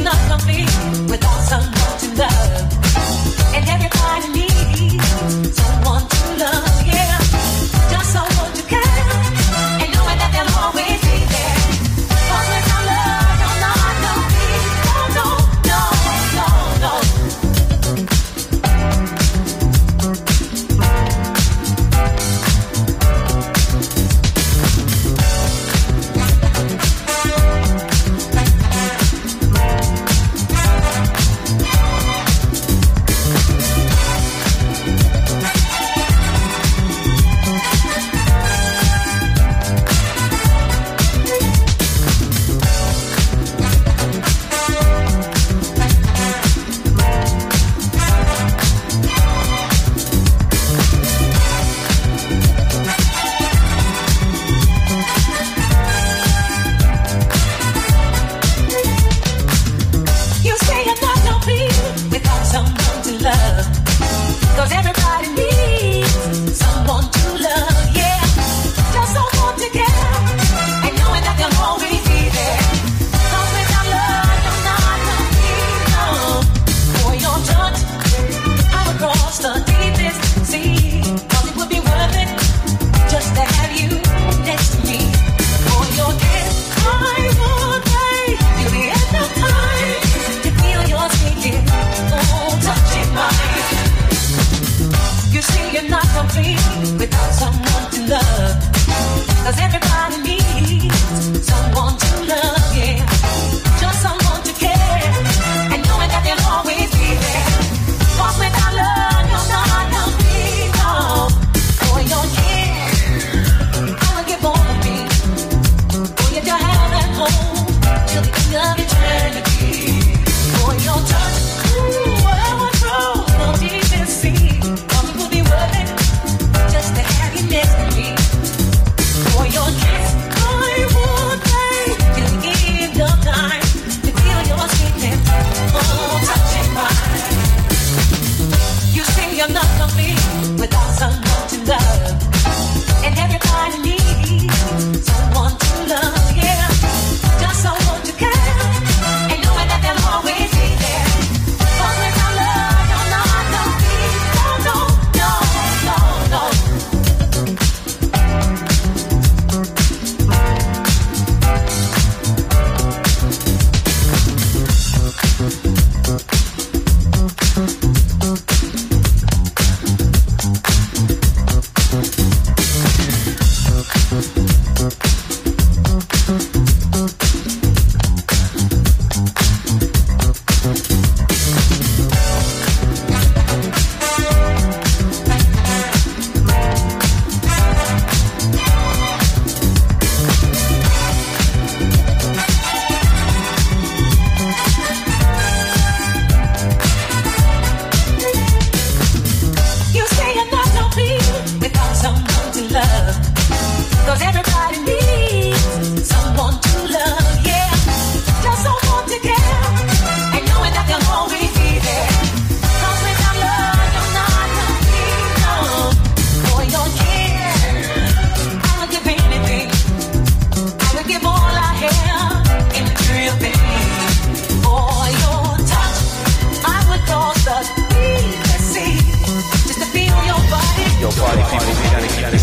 Not complete without someone to love. And every part of me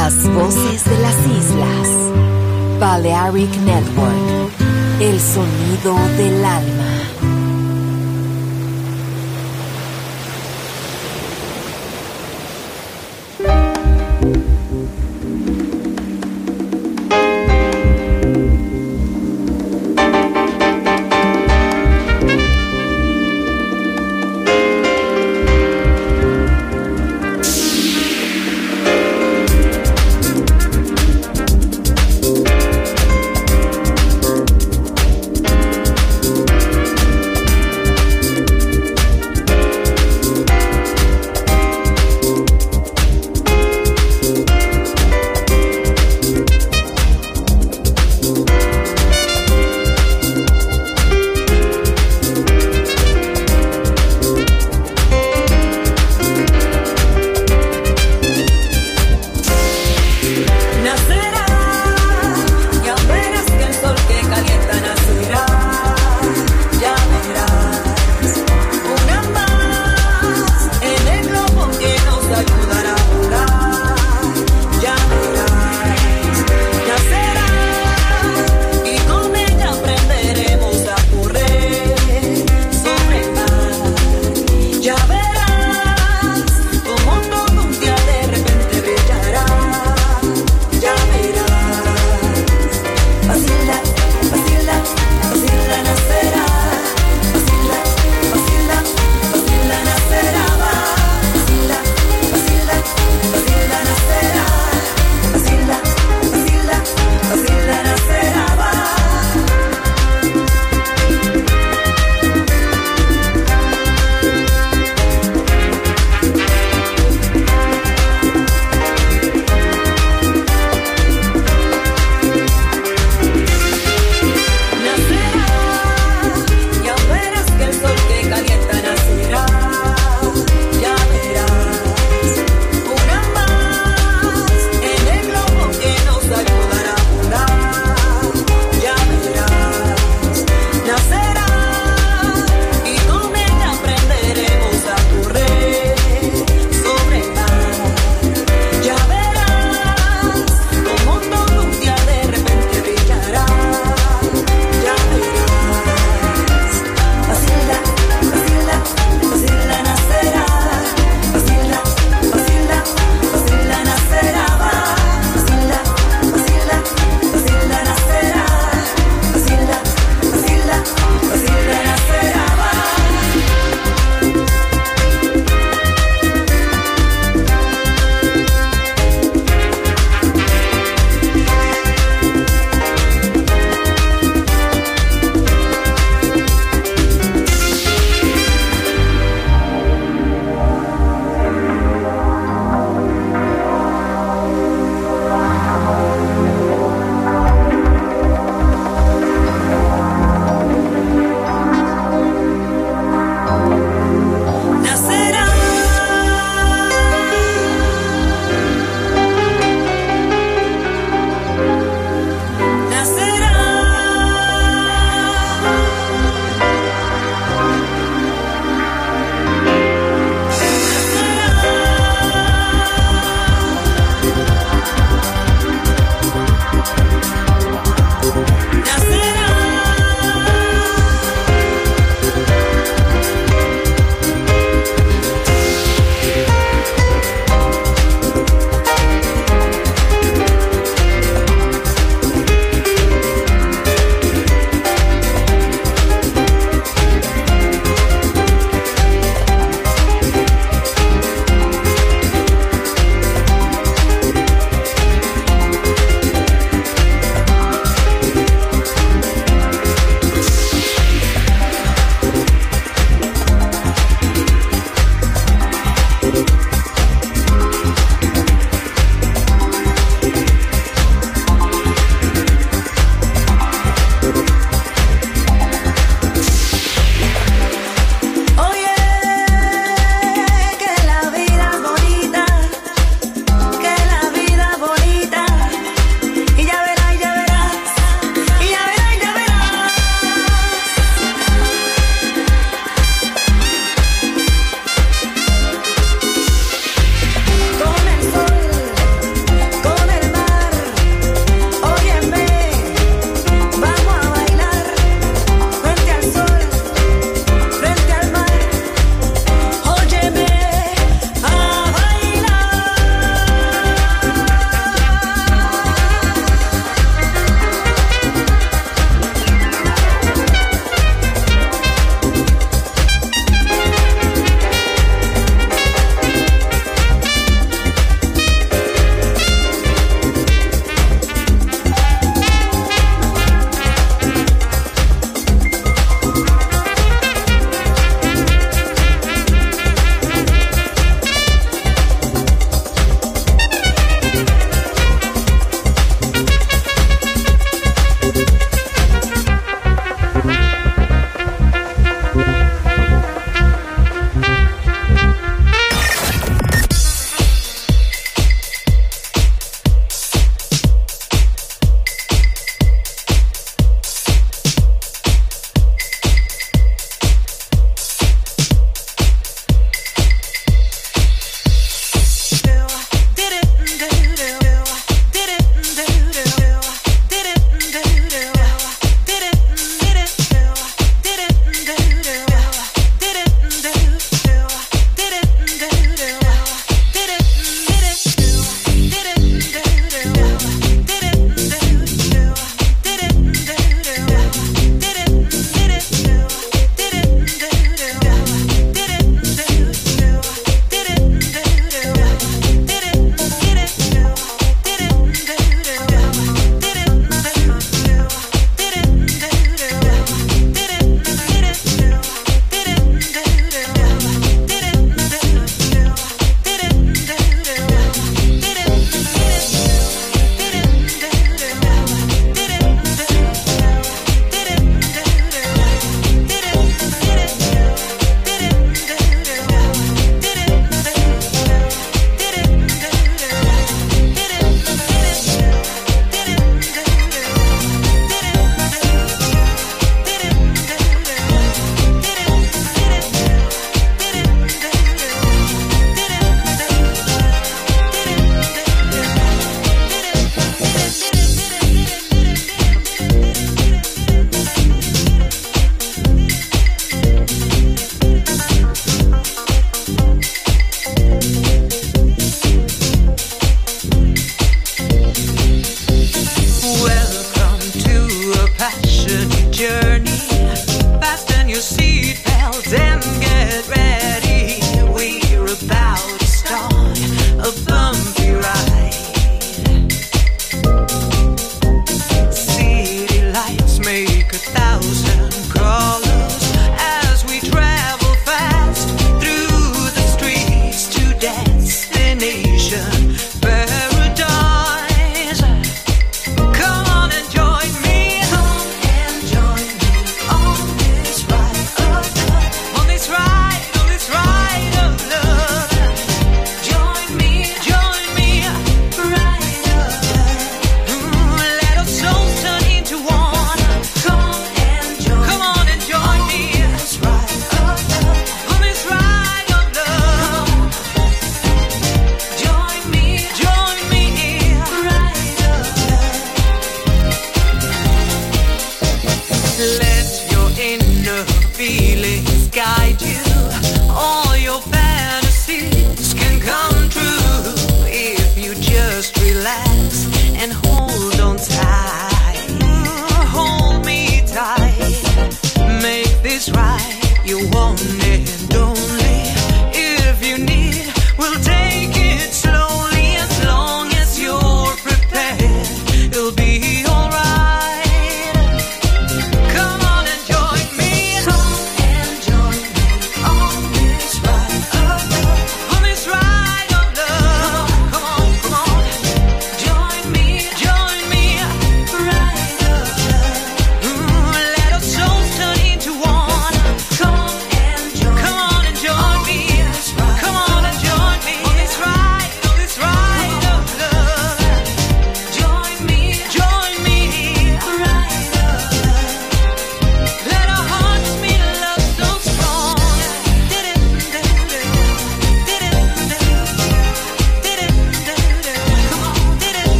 Las voces de las islas. Balearic Network. El sonido del alma.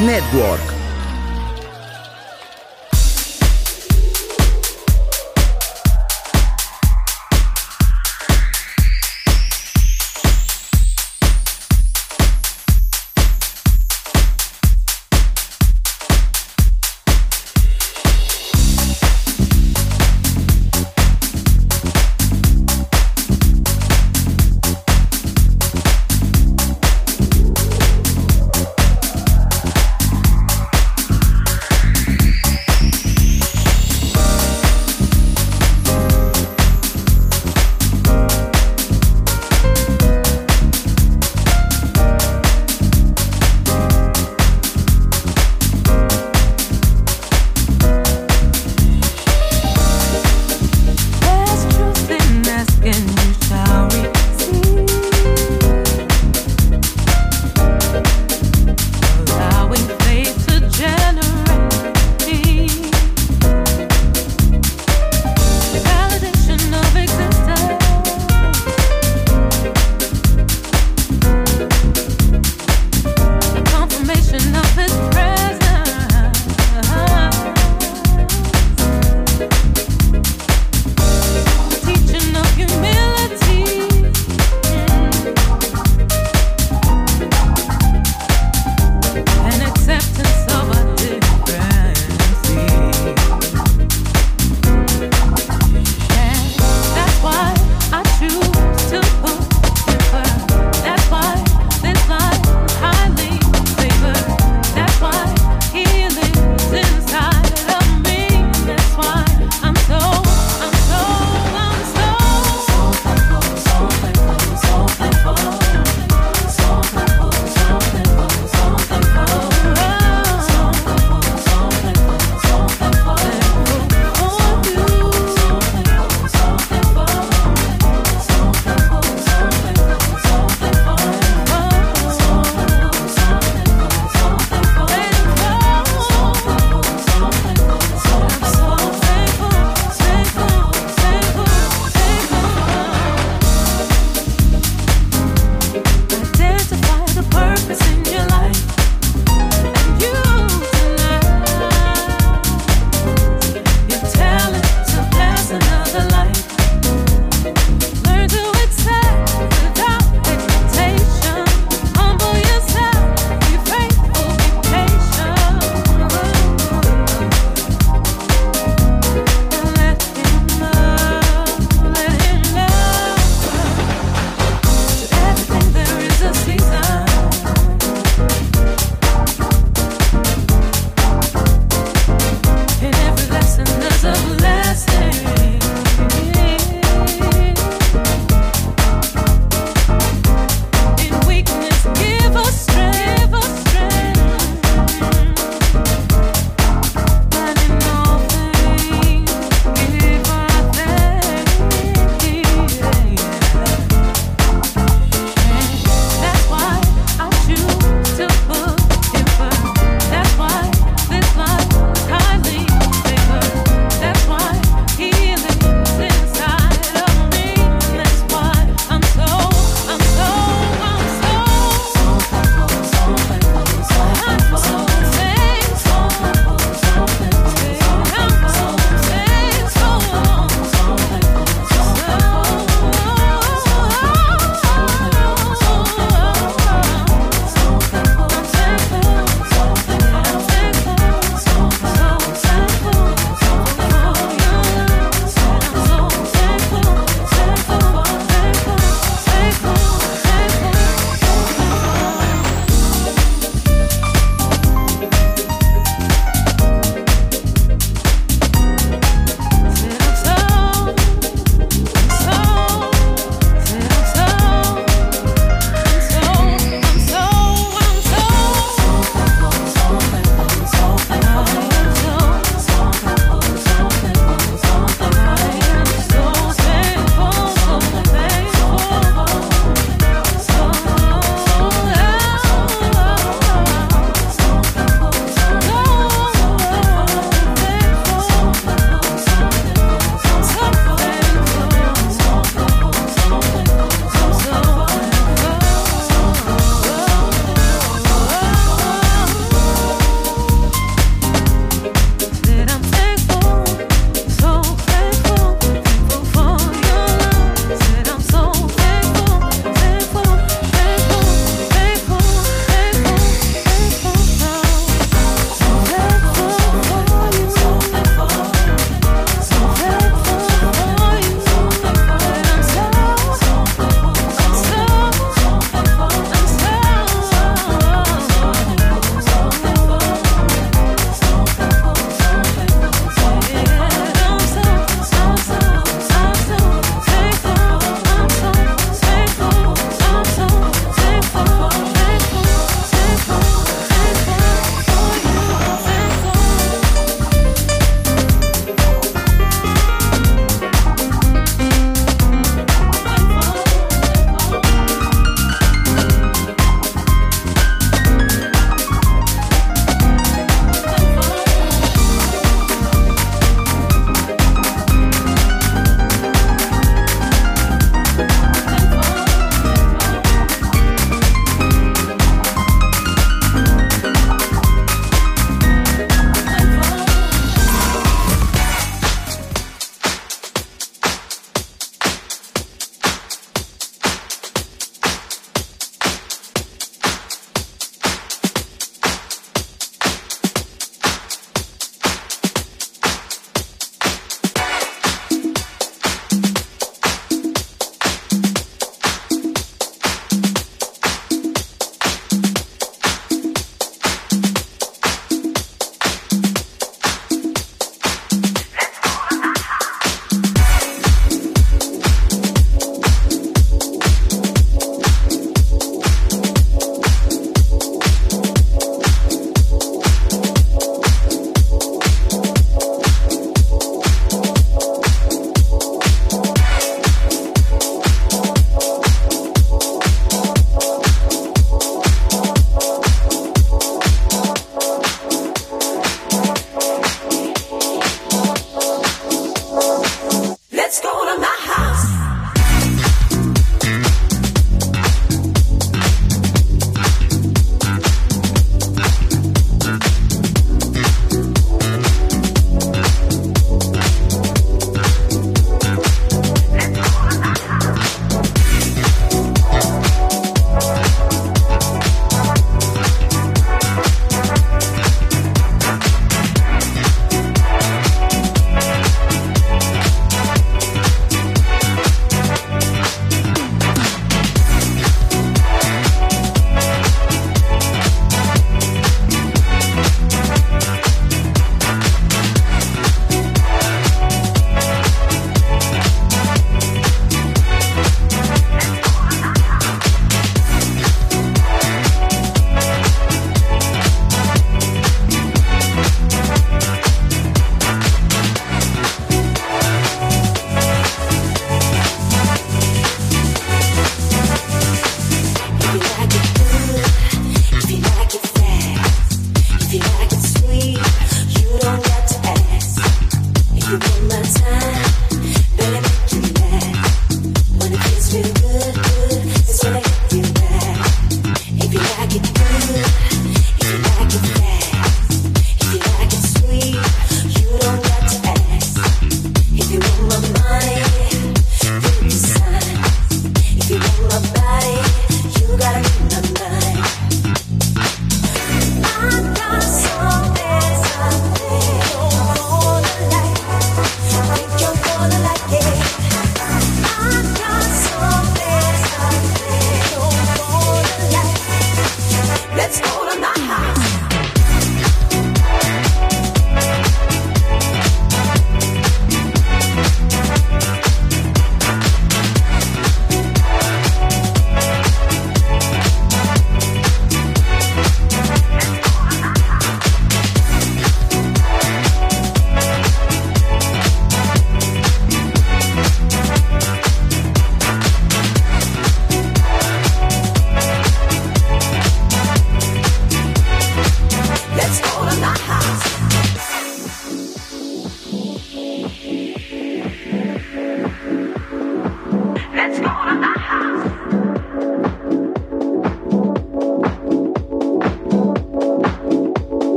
Network.